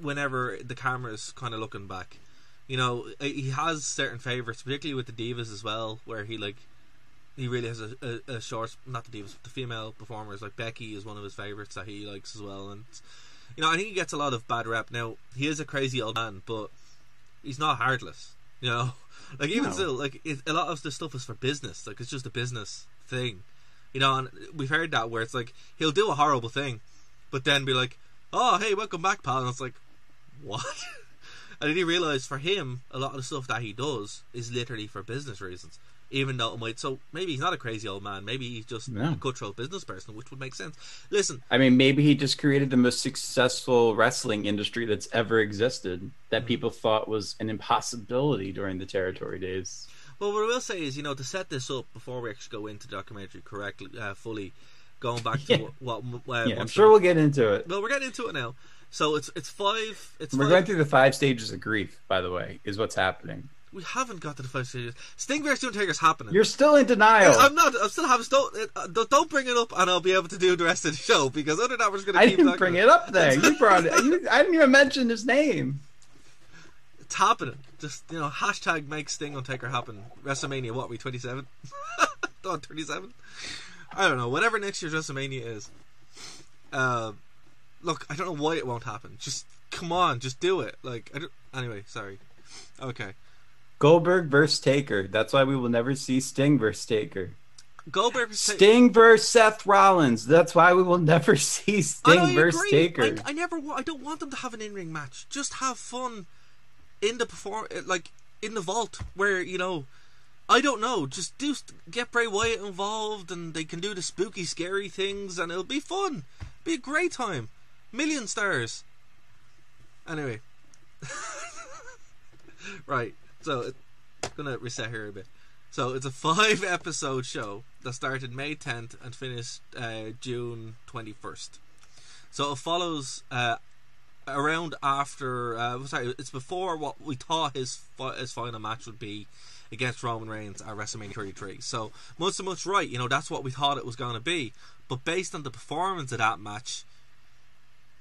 whenever the camera's kind of looking back, you know, uh, he has certain favorites, particularly with the divas as well, where he like he really has a, a, a short, not the divas, the female performers. Like Becky is one of his favorites that he likes as well, and you know, I think he gets a lot of bad rep. Now he is a crazy old man, but he's not heartless. You know, like even No. still, like it, a lot of the stuff is for business. Like it's just a business thing. You know, and we've heard that where it's like he'll do a horrible thing, but then be like, "Oh, hey, welcome back, pal." And it's like, what? and then you realize for him, a lot of the stuff that he does is literally for business reasons. Even though it might, so maybe he's not a crazy old man. Maybe he's just No. a cutthroat business person, which would make sense. Listen, I mean, maybe he just created the most successful wrestling industry that's ever existed that Mm-hmm. people thought was an impossibility during the territory days. Well, what I will say is, you know, to set this up before we actually go into the documentary correctly, uh, fully, going back to Yeah. what, what uh, yeah, I'm sure we'll get into it. Well, we're getting into it now. So it's it's five. It's We're five, going through the five stages of grief, by the way, is what's happening. We haven't got to the five stages. Sting vs Undertaker's happening. You're still in denial. I'm not. I'm still having. Don't, uh, don't don't bring it up, and I'll be able to do the rest of the show because other than that, we're just going to I keep didn't bring it up there. You brought it. You, I didn't even mention his name. It's happening. Just you know, hashtag make Sting Undertaker happen. WrestleMania. What we 27? Not 27. I don't know. Whatever next year's WrestleMania is. Uh, look, I don't know why it won't happen. Just come on, just do it. Like I don't. Anyway, sorry. Okay. Goldberg versus Taker. That's why we will never see Sting versus Taker. Goldberg. ta- Sting versus Seth Rollins. That's why we will never see Sting I versus agree. Taker. I, I never. wa- I don't want them to have an in-ring match. Just have fun in the perform, uh, like in the vault, where you know. I don't know. Just do get Bray Wyatt involved, and they can do the spooky, scary things, and it'll be fun. It'll Be a great time. Million stars. Anyway, right. So it, gonna reset here a bit. So it's a five episode show that started May 10th and finished uh, June 21st. So it follows uh, around after. Uh, sorry, it's before what we thought his fi- his final match would be against Roman Reigns at WrestleMania 33. So much so much right, you know that's what we thought it was going to be. But based on the performance of that match,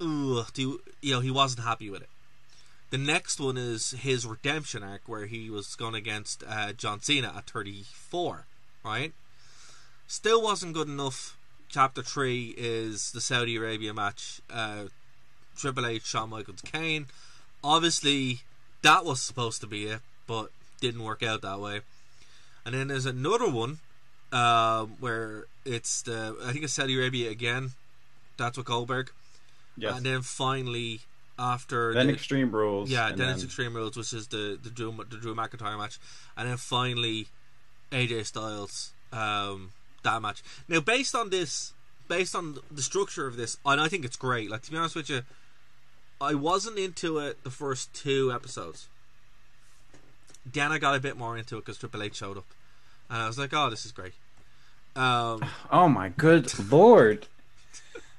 ugh, do you know he wasn't happy with it. The next one is his redemption arc, where he was going against uh, John Cena at 34, right? Still wasn't good enough. Chapter 3 is the Saudi Arabia match. Uh, Triple H, Shawn Michaels, Kane. Obviously, that was supposed to be it, but didn't work out that way. and then there's another one uh, where it's the I think it's Saudi Arabia again. That's with Goldberg, Yes. and then finally after then the, Extreme Rules. yeah, and then, it's Extreme Rules, which is the the Drew the Drew McIntyre match, and then finally AJ Styles um, that match. Now, based on this, based on the structure of this, and I think it's great. Like to be honest with you, I wasn't into it the first two episodes. Then I got a bit more into it because Triple H showed up, and I was like, "Oh, this is great." Um, Oh my good lord.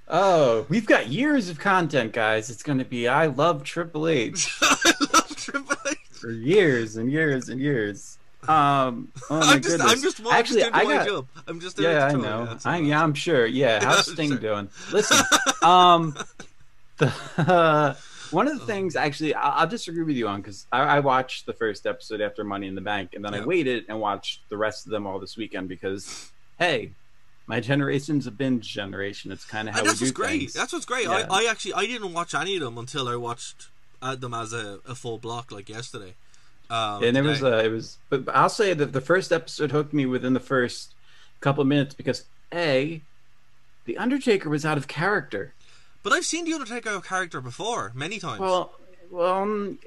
Oh, we've got years of content, guys. It's going to be I love Triple H I love Triple H. for years and years and years. Um, oh my I'm just, goodness. I'm just, I'm Actually, just doing I my got, job. I'm just doing yeah, I know. that's I, yeah, I'm sure. Yeah, how's I'm Sting sure. doing? Listen, um, the uh, one of the things actually I, I'll disagree with you on because I, I watched the first episode after Money in the Bank, and then I waited and watched the rest of them all this weekend because, hey, my generation's a binge generation. It's kind of how And we that's do what's great. things. That's what's great. Yeah. I, I actually I didn't watch any of them until I watched uh, them as a, a full block like yesterday. Um, and it was uh, it was but I'll say that the first episode hooked me within the first couple of minutes because a the Undertaker was out of character. but I've seen the Undertaker character before many times. Well, well, um,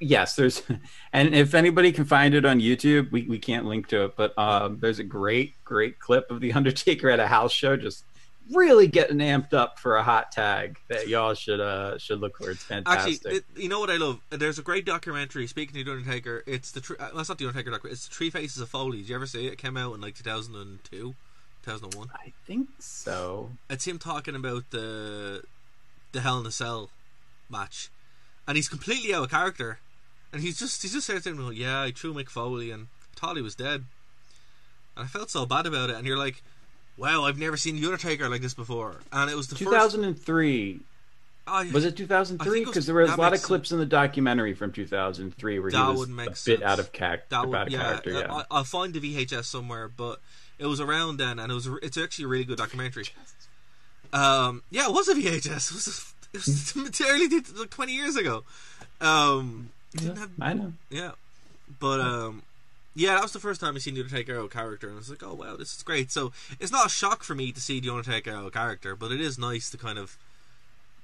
yes, there's, and if anybody can find it on YouTube, we, we can't link to it, but um, there's a great, great clip of the Undertaker at a house show, just really getting amped up for a hot tag that y'all should uh should look for. It's Actually, fantastic. it, you know what I love? There's a great documentary. Speaking of the Undertaker, it's the tr- uh, well, it's not the Undertaker documentary. It's the Three Faces of Foley. Did you ever see it? It came out in like 2002, 2001. I think so. It's him talking about the the Hell in a Cell match, and he's completely out of character, and he's just he's just saying, "Well, yeah, I threw Mick Foley and thought he was dead," and I felt so bad about it. And you're like, "Wow, I've never seen the Undertaker like this before," and it was the first. 2003 I- was it 2003? think it was- Because there was a lot of makes clips in the documentary from 2003 where he was would a make bit out of, cac- That out would, of yeah, character. Yeah. I, I'll find the VHS somewhere, but it was around then, and it was it's actually a really good documentary. Um, yeah, it was a VHS. It was, it was did like twenty years ago. Um, didn't have, I know. yeah, but um, yeah, that was the first time I seen the Undertaker character, and I was like, oh wow, this is great. So it's not a shock for me to see the Undertaker character, but it is nice to kind of.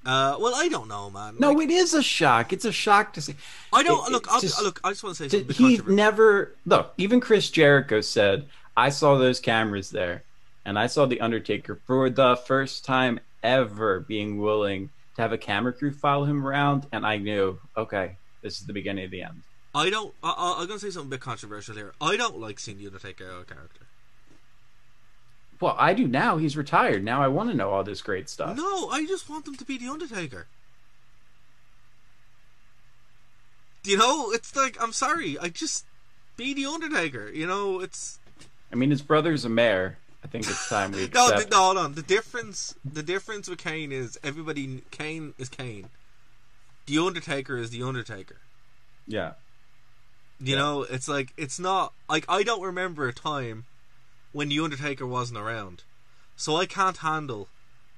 Uh, well, I don't know, man. No, Like, it is a shock. It's a shock to see. I don't it- look. I'll, just- look, I just want to say something. he never look even chris jericho said i saw those cameras there and i saw the undertaker for the first time ever being willing to have a camera crew follow him around and i knew okay this is the beginning of the end I don't. I, going to say something a bit controversial here. I don't like seeing the Undertaker out of character. well i do now he's retired now i want to know all this great stuff No, I just want them to be the Undertaker. You know, it's like I'm sorry. I just be the Undertaker. You know, it's i mean his brother's a mayor i think it's time we no, the, no. Hold on. The difference. The difference with Kane is everybody. Kane is Kane. The Undertaker is the Undertaker. yeah You Yeah. know, it's like it's not like I don't remember a time when the Undertaker wasn't around, so I can't handle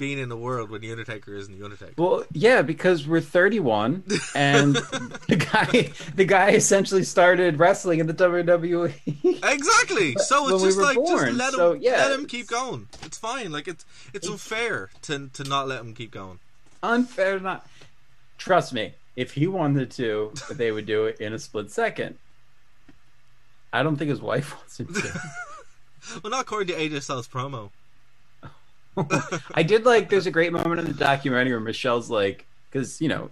being in the world when the Undertaker isn't the Undertaker. Well, yeah, because we're 31, and the guy, the guy essentially started wrestling in the WWE. Exactly. So it's When we just like born, just let him so, yeah, let him keep going. It's fine. Like it's it's unfair to to not let him keep going. Unfair, not. Trust me, if he wanted to, they would do it in a split second. I don't think his wife wants him to. Well, not according to AJ Styles promo. I did like. There's a great moment in the documentary where Michelle's like, because you know,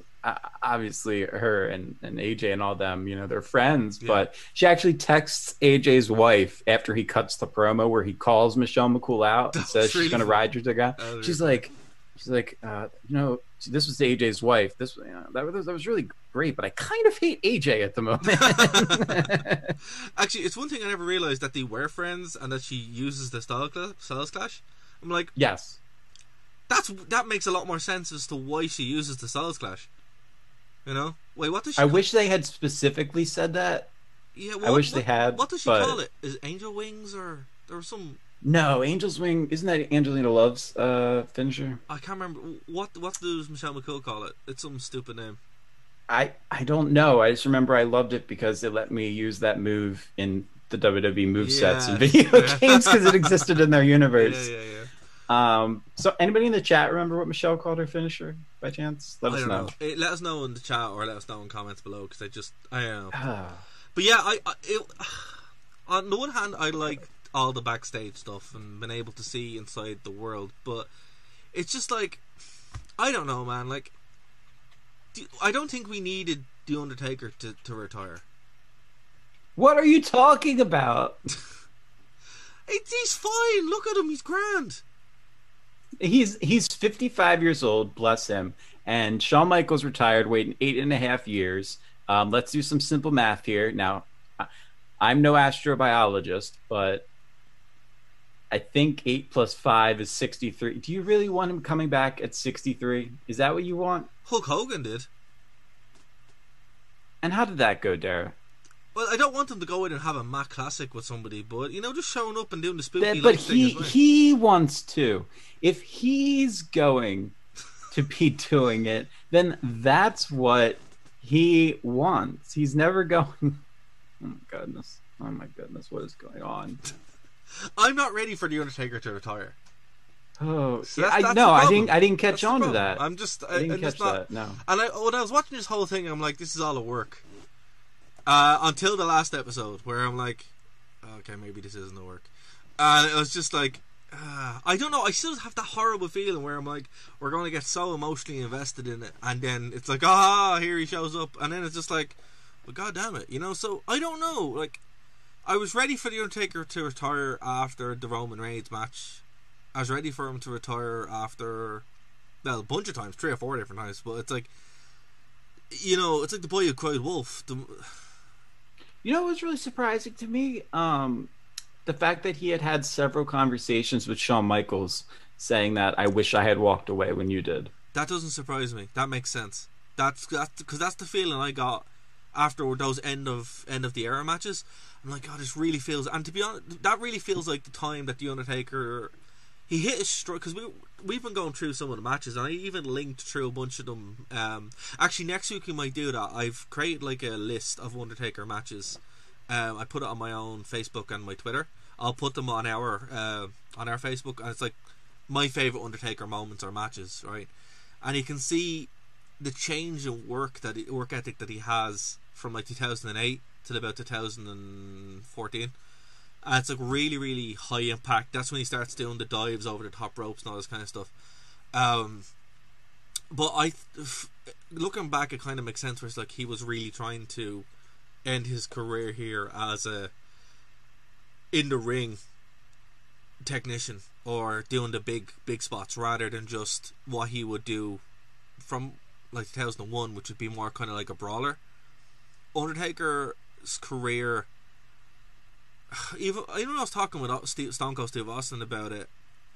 obviously her and and AJ and all them, you know, they're friends. Yeah. But she actually texts AJ's wife after he cuts the promo where he calls Michelle McCool out and says she's gonna ride you to guy. She's like, she's like, uh, you know, this was AJ's wife. This, you know, that was that was really great, but I kind of hate AJ at the moment. Actually, it's one thing I never realized that they were friends and that she uses the style cla- styles clash. I'm like, yes. that's that makes a lot more sense as to why she uses the styles clash. You know? Wait, what does she? I wish they had specifically said that. Yeah, I wish they had, What does she but- call it? Is it Angel Wings or there was some? No, Angel's Wing isn't that Angelina Love's uh, finisher? I can't remember what what does Michelle McCool call it? It's some stupid name. I I don't know. I just remember I loved it because it let me use that move in the WWE movesets in Yeah. video games because it existed in their universe. Yeah, yeah, yeah. Um, so anybody in the chat remember what Michelle called her finisher by chance? Let I us know. know. Let us know in the chat or let us know in comments below because I just I don't know. Ah. But yeah, I, I it, on the one hand, I like all the backstage stuff and been able to see inside the world, but it's just like I don't know, man. Like, I don't think we needed the Undertaker to to retire. what are you talking about? He's fine. Look at him. He's grand. He's he's 55 years old, bless him. And Shawn Michaels retired, waiting eight and a half years. Um, let's do some simple math here. Now, I'm no astrobiologist, but I think eight plus five is 63. Do you really want him coming back at 63? Is that what you want? Hulk Hogan did. And how did that go, Dara? Well, I don't want him to go in and have a Mac Classic with somebody, but you know, just showing up and doing the spooky. But thing he is he wants to. If he's going to be doing it, then that's what he wants. He's never going. Oh my goodness! Oh my goodness! What is going on? I'm not ready for the Undertaker to retire. Oh, So yeah, that's- I, no, I didn't. I didn't catch That's on to that. I'm just. I didn't I'm just catch not, that. No. And I, when I was watching this whole thing, I'm like, this is all a work. Uh, until the last episode, where I'm like, okay, maybe this isn't a work. And it was just like, uh, I don't know. I still have that horrible feeling where I'm like, we're going to get so emotionally invested in it, and then it's like, ah, here he shows up, and then it's just like, well, god damn it, you know. So I don't know. Like, I was ready for the Undertaker to retire after the Roman Reigns match. I was ready for him to retire after, well, a bunch of times, three or four different times. But it's like, you know, it's like the boy who cried wolf. The, You know it was really surprising to me? Um, the fact that he had had several conversations with Shawn Michaels saying that I wish I had walked away when you did. that doesn't surprise me. That makes sense. That's that's because that's the feeling I got after those end of end of the era matches. I'm like, God, this really feels. And to be honest, that really feels like the time that the Undertaker he hit his stroke because we we've been going through some of the matches and I even linked through a bunch of them. Um, actually, next week we might do that. I've created like a list of Undertaker matches. Um, I put it on my own Facebook and my Twitter. I'll put them on our uh, on our Facebook, and it's like my favorite Undertaker moments or matches, right? And you can see the change in work that he, work ethic that he has from like 2008 to about 2014. And it's like really, really high impact. That's when he starts doing the dives over the top ropes and all this kind of stuff. Um, but I, looking back, it kind of makes sense. Where it's like he was really trying to end his career here as a in the ring technician or doing the big big spots rather than just what he would do from like 2001 which would be more kind of like a brawler Undertaker's career even I know I was talking with Steve, Stone Cold Steve Austin about it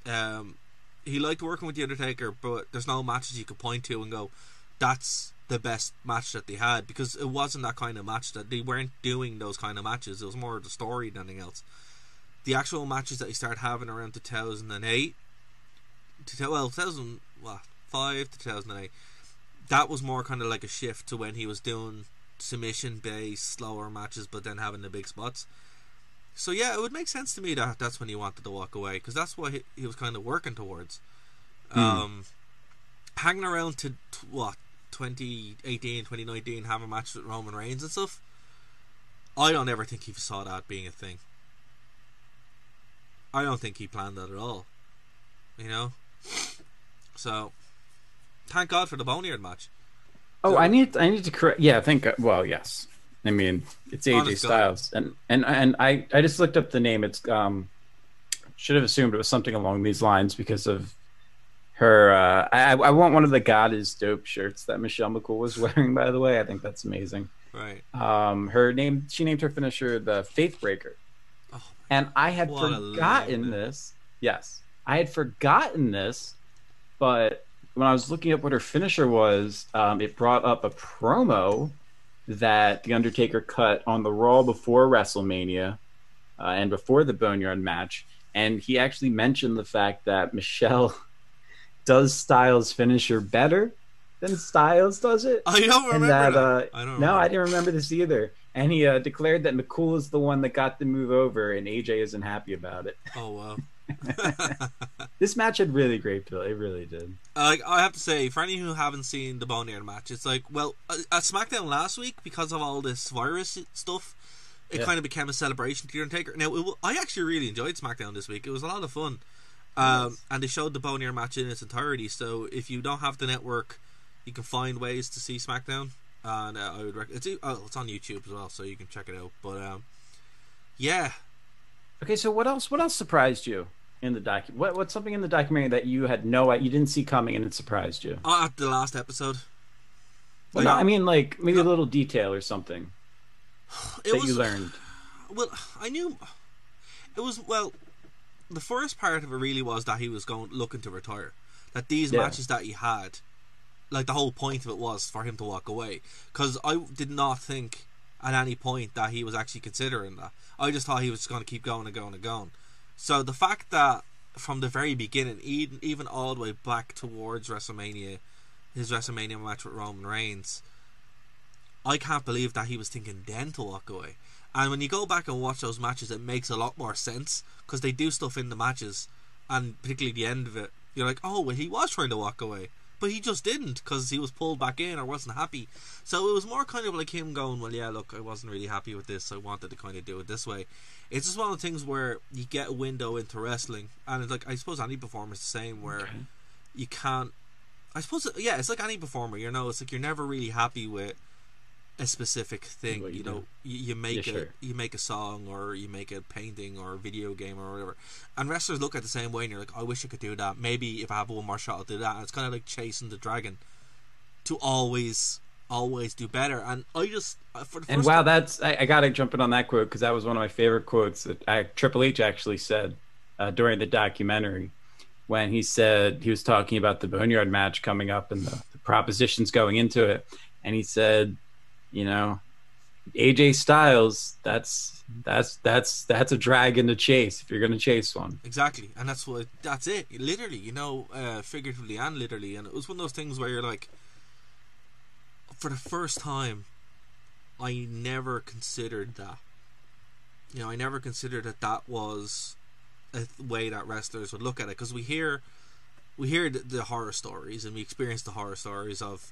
um, he liked working with the Undertaker but there's no matches you could point to and go that's the best match that they had because it wasn't that kind of match that they weren't doing those kind of matches. It was more the story than anything else. The actual matches that he started having around 2008 to well 2005 to 2008 that was more kind of like a shift to when he was doing submission based slower matches but then having the big spots so yeah it would make sense to me that that's when he wanted to walk away because that's what he, he was kind of working towards um hanging around to t- what 2018 2019 having matches with Roman Reigns and stuff I don't ever think he saw that being a thing I don't think he planned that at all. You know? So thank God for the Boneyard match. Oh, I need I need to correct. Yeah, I think. Well, yes. I mean, it's AJ Honest God. Styles, and and and I I just looked up the name. It's um, should have assumed it was something along these lines because of her. Uh, I I want one of the God is dope shirts that Michelle McCool was wearing. By the way, I think that's amazing. Right. Um, her name she named her finisher the Faith Breaker, Oh, and I had forgotten this. Yes, I had forgotten this, but when I was looking up what her finisher was, um, it brought up a promo that the Undertaker cut on the Raw before WrestleMania uh, and before the Boneyard match, and he actually mentioned the fact that Michelle does Styles' finisher better than Styles does it I don't remember that, that. uh, I don't no, remember. I didn't remember this either. and he uh, declared that McCool is the one that got the move over, and AJ isn't happy about it. Oh wow. This match had really great build. It really did. Like I have to say, for any who haven't seen the Boneyard match, it's like, well, uh, at SmackDown last week because of all this virus stuff, it Yeah. kind of became a celebration to the Undertaker. Now, it, I actually really enjoyed SmackDown this week. It was a lot of fun, um, and they showed the Boneyard match in its entirety. So if you don't have the network, you can find ways to see SmackDown, and uh, I would rec- it's oh, it's on YouTube as well, so you can check it out. But um, yeah, Okay, so what else? What else surprised you in the doc? What, what's something in the documentary that you had no, you didn't see coming, and it surprised you? uh, at the last episode, Well, no, I mean like maybe a little detail or something it that was you learned. Well, I knew it was well. The first part of it really was that he was going looking to retire. That these Yeah. matches that he had, like the whole point of it was for him to walk away. Because I did not think at any point that he was actually considering that. I just thought he was just going to keep going and going and going. So the fact that from the very beginning, even even all the way back towards WrestleMania, his WrestleMania match with Roman Reigns, I can't believe that he was thinking then to walk away. And when you go back and watch those matches, it makes a lot more sense because they do stuff in the matches, and particularly the end of it, you're like, oh, well, he was trying to walk away, but he just didn't because he was pulled back in or wasn't happy. So it was more kind of like him going, well, yeah, look, I wasn't really happy with this. I wanted to kind of do it this way. It's just one of the things where you get a window into wrestling, and it's like I suppose any performer is the same, where Okay. you can't. I suppose, yeah, it's like any performer. You know, it's like you're never really happy with a specific thing. You, you know, do. you, make Yeah, a sure. you make a song or you make a painting or a video game or whatever, and wrestlers look at it the same way, and you're like, I wish I could do that. Maybe if I have one more shot, I'll do that. And it's kind of like chasing the dragon to always, always do better. And I just uh, for the And wow, time- that's I, I got to jump in on that quote because that was one of my favorite quotes that I, Triple H actually said uh, during the documentary when he said he was talking about the Boneyard match coming up and the, the propositions going into it, and he said, you know, AJ Styles, that's that's that's that's a dragon to chase if you're going to chase one. Exactly, and that's what that's it. Literally, you know, uh, figuratively and literally, and it was one of those things where you're like, for the first time, I never considered that. You know, I never considered that that was a way that wrestlers would look at it because we hear, we hear the, the horror stories and we experience the horror stories of,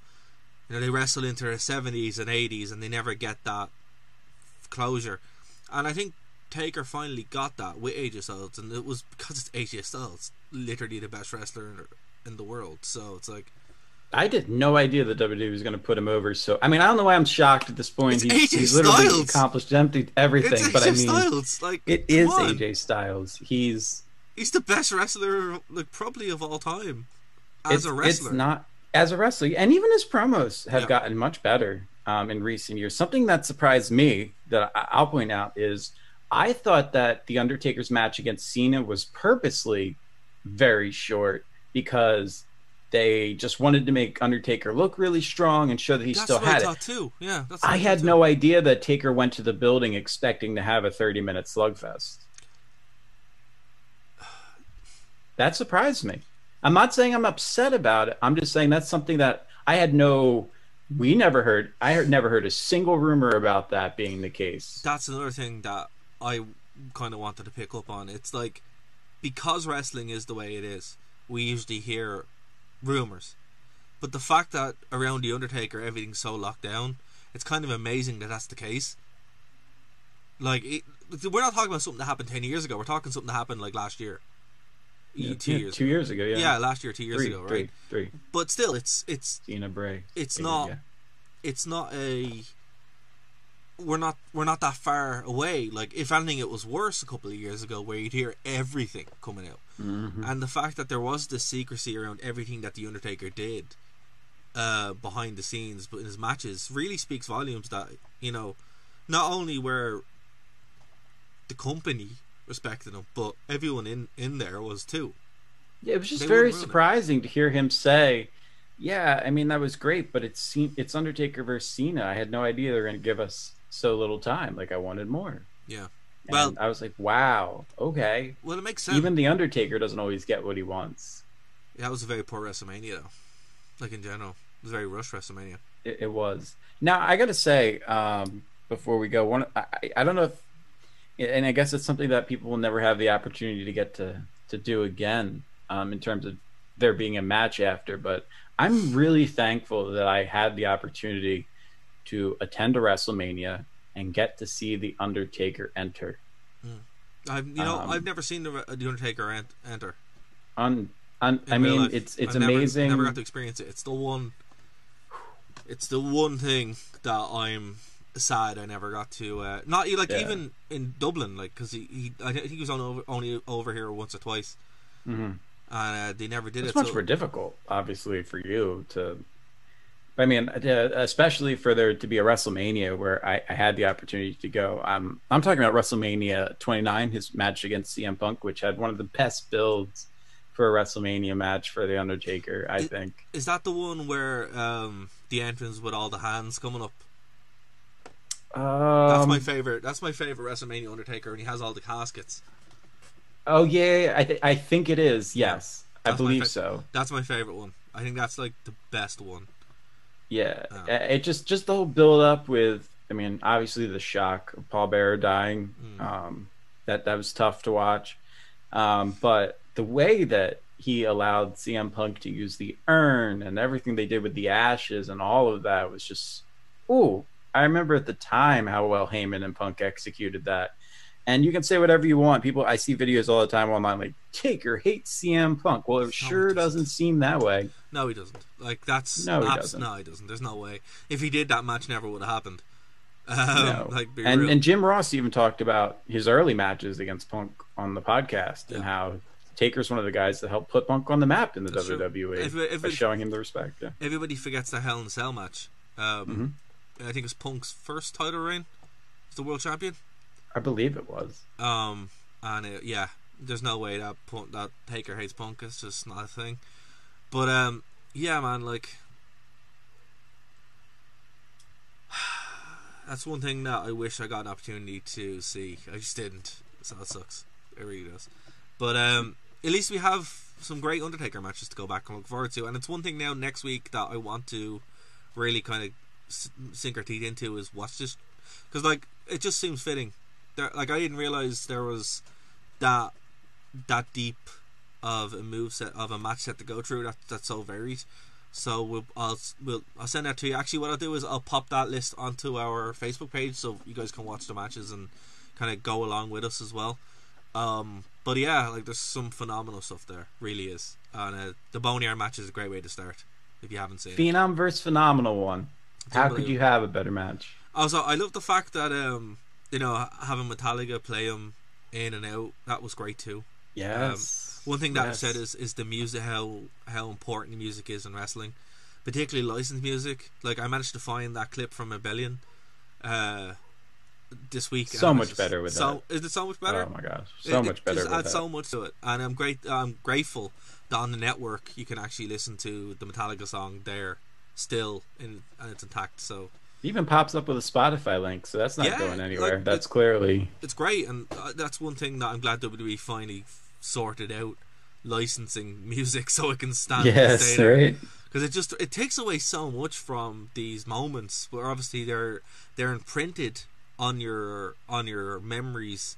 you know, they wrestle into their seventies and eighties and they never get that closure, and I think Taker finally got that with AJ Styles, and it was because it's AJ Styles, literally the best wrestler in, in the world. So it's like I had no idea that WWE was going to put him over. So I mean, I don't know why I'm shocked at this point. It's he's, AJ he's literally Styles. accomplished empty everything. it's AJ but I mean, Styles. Like it is on. AJ Styles. He's He's the best wrestler, like probably of all time, as a wrestler. It's not as a wrestler, and even his promos have Yeah. gotten much better um, in recent years. Something that surprised me that I- I'll point out is I thought that the Undertaker's match against Cena was purposely very short because they just wanted to make Undertaker look really strong and show that he That's still I had it. too. Yeah, I thought had too. no idea that Taker went to the building expecting to have a 30 minute slugfest. That surprised me. I'm not saying I'm upset about it. I'm just saying that's something that I had no. We never heard. I heard, never heard a single rumor about that being the case. That's another thing that I kind of wanted to pick up on. It's like because wrestling is the way it is, we usually hear rumors. But the fact that around the Undertaker everything's so locked down, it's kind of amazing that that's the case. Like it, we're not talking about something that happened ten years ago. We're talking something that happened like last year, Yeah, two yeah, years. Two years ago, yeah. yeah, last year, two years three, ago, right? three, three. But still, it's it's Cena Bray. it's Yeah, not yeah. it's not a we're not we're not that far away like if anything it was worse a couple of years ago where you'd hear everything coming out Mhm. and the fact that there was this secrecy around everything that the undertaker did uh behind the scenes but in his matches really speaks volumes that you know not only were the company respected him but everyone in in there was too Yeah, it was just They very wouldn't it. surprising to hear him say, "Yeah, I mean that was great, but it's it's Undertaker versus Cena. I had no idea they were going to give us so little time. Like I wanted more." yeah And Well- I was like, "Wow, okay." well it makes sense Even the Undertaker doesn't always get what he wants. Yeah, that was a very poor wrestlemania though like in general it was a very rushed wrestlemania It, it was. Now I got to say, um, before we go. One, I, I don't know if, and I guess it's something that people will never have the opportunity to get to to do again. Um, in terms of there being a match after, but I'm really thankful that I had the opportunity to attend a WrestleMania and get to see the Undertaker enter. I've you know Um, I've never seen the, the Undertaker ent- enter. On, on in I mean, life. it's it's I've never- amazing. Never, got to experience it. It's the one. It's the one thing that I'm sad I never got to. Uh, not like Yeah. even in Dublin, like because he, he I think he was on over, only over here once or twice, Mhm. and uh, they never did it. It's it. much so- more difficult, obviously, for you to. I mean, uh, especially for there to be a WrestleMania where I, I had the opportunity to go. Um, I'm talking about WrestleMania 29, his match against CM Punk, which had one of the best builds for a WrestleMania match for the Undertaker. I It- think. Is that the one where um, the entrance with all the hands coming up? That's Um, my favorite. That's my favorite WrestleMania Undertaker, and he has all the caskets. Oh yeah, I th- I think it is. Yes, I believe fa- so. That's my favorite one. I think that's like the best one. Yeah. Uh, it just just the whole build up with. I mean, obviously the shock of Paul Bearer dying. Mm. Um, that that was tough to watch. Um, but the way that he allowed CM Punk to use the urn and everything they did with the ashes and all of that was just. Ooh, I remember at the time how well Heyman and Punk executed that. And you can say whatever you want. People, I see videos all the time online like Taker hates CM Punk. Well, it No, sure doesn't. doesn't seem that way. No, he doesn't. Like that's No, he abs- doesn't. No, he doesn't. There's no way. If he did, that match never would have happened. Um, No. Like, and real. and Jim Ross even talked about his early matches against Punk on the podcast and how Taker's one of the guys that helped put Punk on the map in the That's. WWE If if by it- showing him the respect. Yeah. everybody forgets the Hell in a Cell match. Um, Mm-hmm. I think it's Punk's first title reign as the world champion. I believe it was. Um, and uh, yeah, there's no way that Punk, that Taker hates Punk. It's just not a thing. But um, yeah, man, like that's one thing that I wish I got an opportunity to see. I just didn't, so that sucks. It really does. But um, at least we have some great Undertaker matches to go back and look forward to. And it's one thing now next week that I want to really kind of sink our teeth into is watch this because like it just seems fitting. There, like I didn't realize there was that that deep of a move set of a match set to go through that that's so varied. So we'll, I'll we'll, I'll send that to you. Actually, what I'll do is I'll pop that list onto our Facebook page so you guys can watch the matches and kind of go along with us as well. Um, but yeah, like there's some phenomenal stuff there, really is. And uh, the Boneyard match is a great way to start if you haven't seen it. Phenom versus Phenomenal one. How could you have a better match? Also, I love the fact that um, you know having Metallica play him in and out that was great too. Yes. One thing that Yes. I've said is is the music how how important the music is in wrestling, particularly licensed music. Like I managed to find that clip from Rebellion, uh, this week. So much just- better with so, Is it so much better? Oh my gosh, so It- much better adds that. so much to it, and I'm great. I'm grateful that on the network you can actually listen to the Metallica song there still in and it's intact. So even pops up with a Spotify link, so that's not Yeah, going anywhere. like, that's clearly it's great, and uh, that's one thing that I'm glad WWE finally sorted out licensing music so it can stand. yes, right. Because it just it takes away so much from these moments where obviously they're they're imprinted on your on your memories,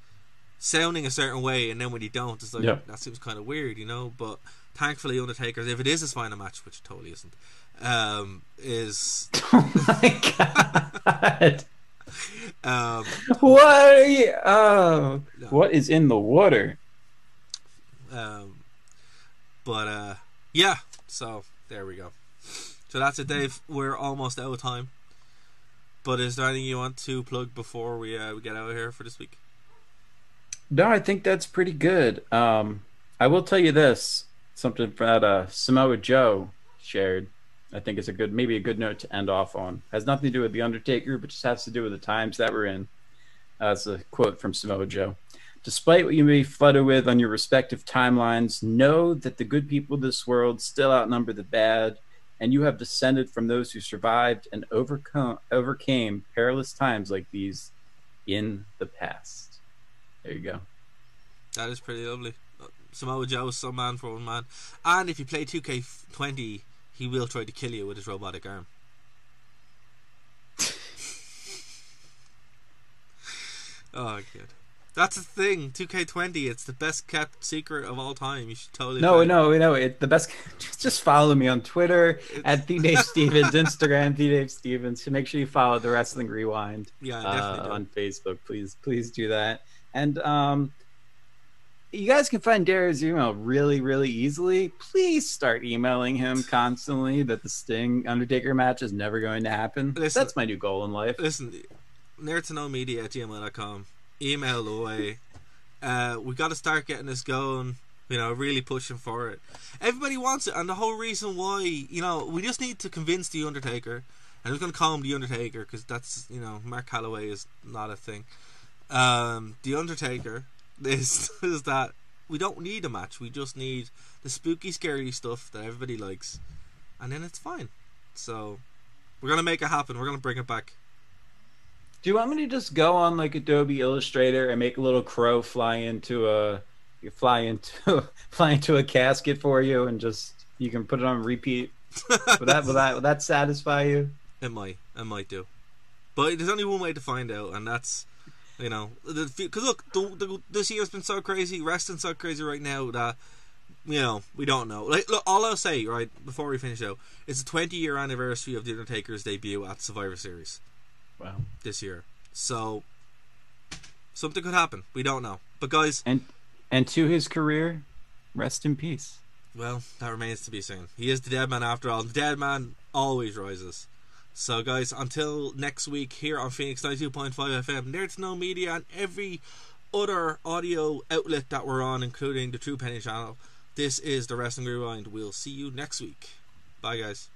sounding a certain way, and then when you don't, it's like Yeah. that seems kind of weird, you know. But thankfully, Undertaker's if it is his final match, which it totally isn't, um, is Oh my god. um, What you? Oh, No. what is in the water? Um, but uh, yeah, so there we go. So that's it, Dave. We're almost out of time. But is there anything you want to plug before we uh, we get out of here for this week? No, I think that's pretty good. Um, I will tell you this: something that uh, Samoa Joe shared. I think it's a good, maybe a good note to end off on. Has nothing to do with the Undertaker, but just has to do with the times that we're in. Uh, it's a quote from Samoa Joe. Despite what you may flutter with on your respective timelines, know that the good people of this world still outnumber the bad, and you have descended from those who survived and overcome overcame perilous times like these in the past. There you go. That is pretty lovely. Uh, Samoa Joe is some man for one man, and if you play 2K20, he will try to kill you with his robotic arm. Oh, good. That's the thing. 2K20. It's the best kept secret of all time. You should totally. No, no, no. It the best. Just, follow me on Twitter at the Dave Stevens, Instagram the Dave Stevens. Make sure you follow the Wrestling Rewind Yeah, uh, on Facebook. Please, please do that. And um, you guys can find Dara's email really, really easily. Please start emailing him constantly that the Sting Undertaker match is never going to happen. Listen- That's my new goal in life. Listen, nerd to know media at gmail.com. Email away. Uh, we got to start getting this going. You know, really pushing for it. Everybody wants it, and the whole reason why, you know, we just need to convince the Undertaker. And I'm just going to call him the Undertaker because that's, you know, Mark Calaway is not a thing. Um, the Undertaker is is that we don't need a match. We just need the spooky, scary stuff that everybody likes, and then it's fine. So we're gonna make it happen. We're gonna bring it back. Do you want me to just go on like Adobe Illustrator and make a little crow fly into a you fly into fly into a casket for you and just you can put it on repeat? Would that would that would that satisfy you? It might. It might do. But there's only one way to find out, and that's, you know, because look, the, the, this year's been so crazy, wrestling's so crazy right now that, you know, we don't know. Like, look, all I'll say, right, before we finish out, it's the 20 year anniversary of The Undertaker's debut at Survivor Series Wow. this year. So, something could happen. We don't know. But, guys, And and to his career, rest in peace. Well, that remains to be seen. He is the dead man after all. The dead man always rises. So, guys, until next week here on Phoenix 92.5 FM, Nerds No Media, and every other audio outlet that we're on, including the True Penny channel, this is the Wrestling Rewind. We'll see you next week. Bye, guys.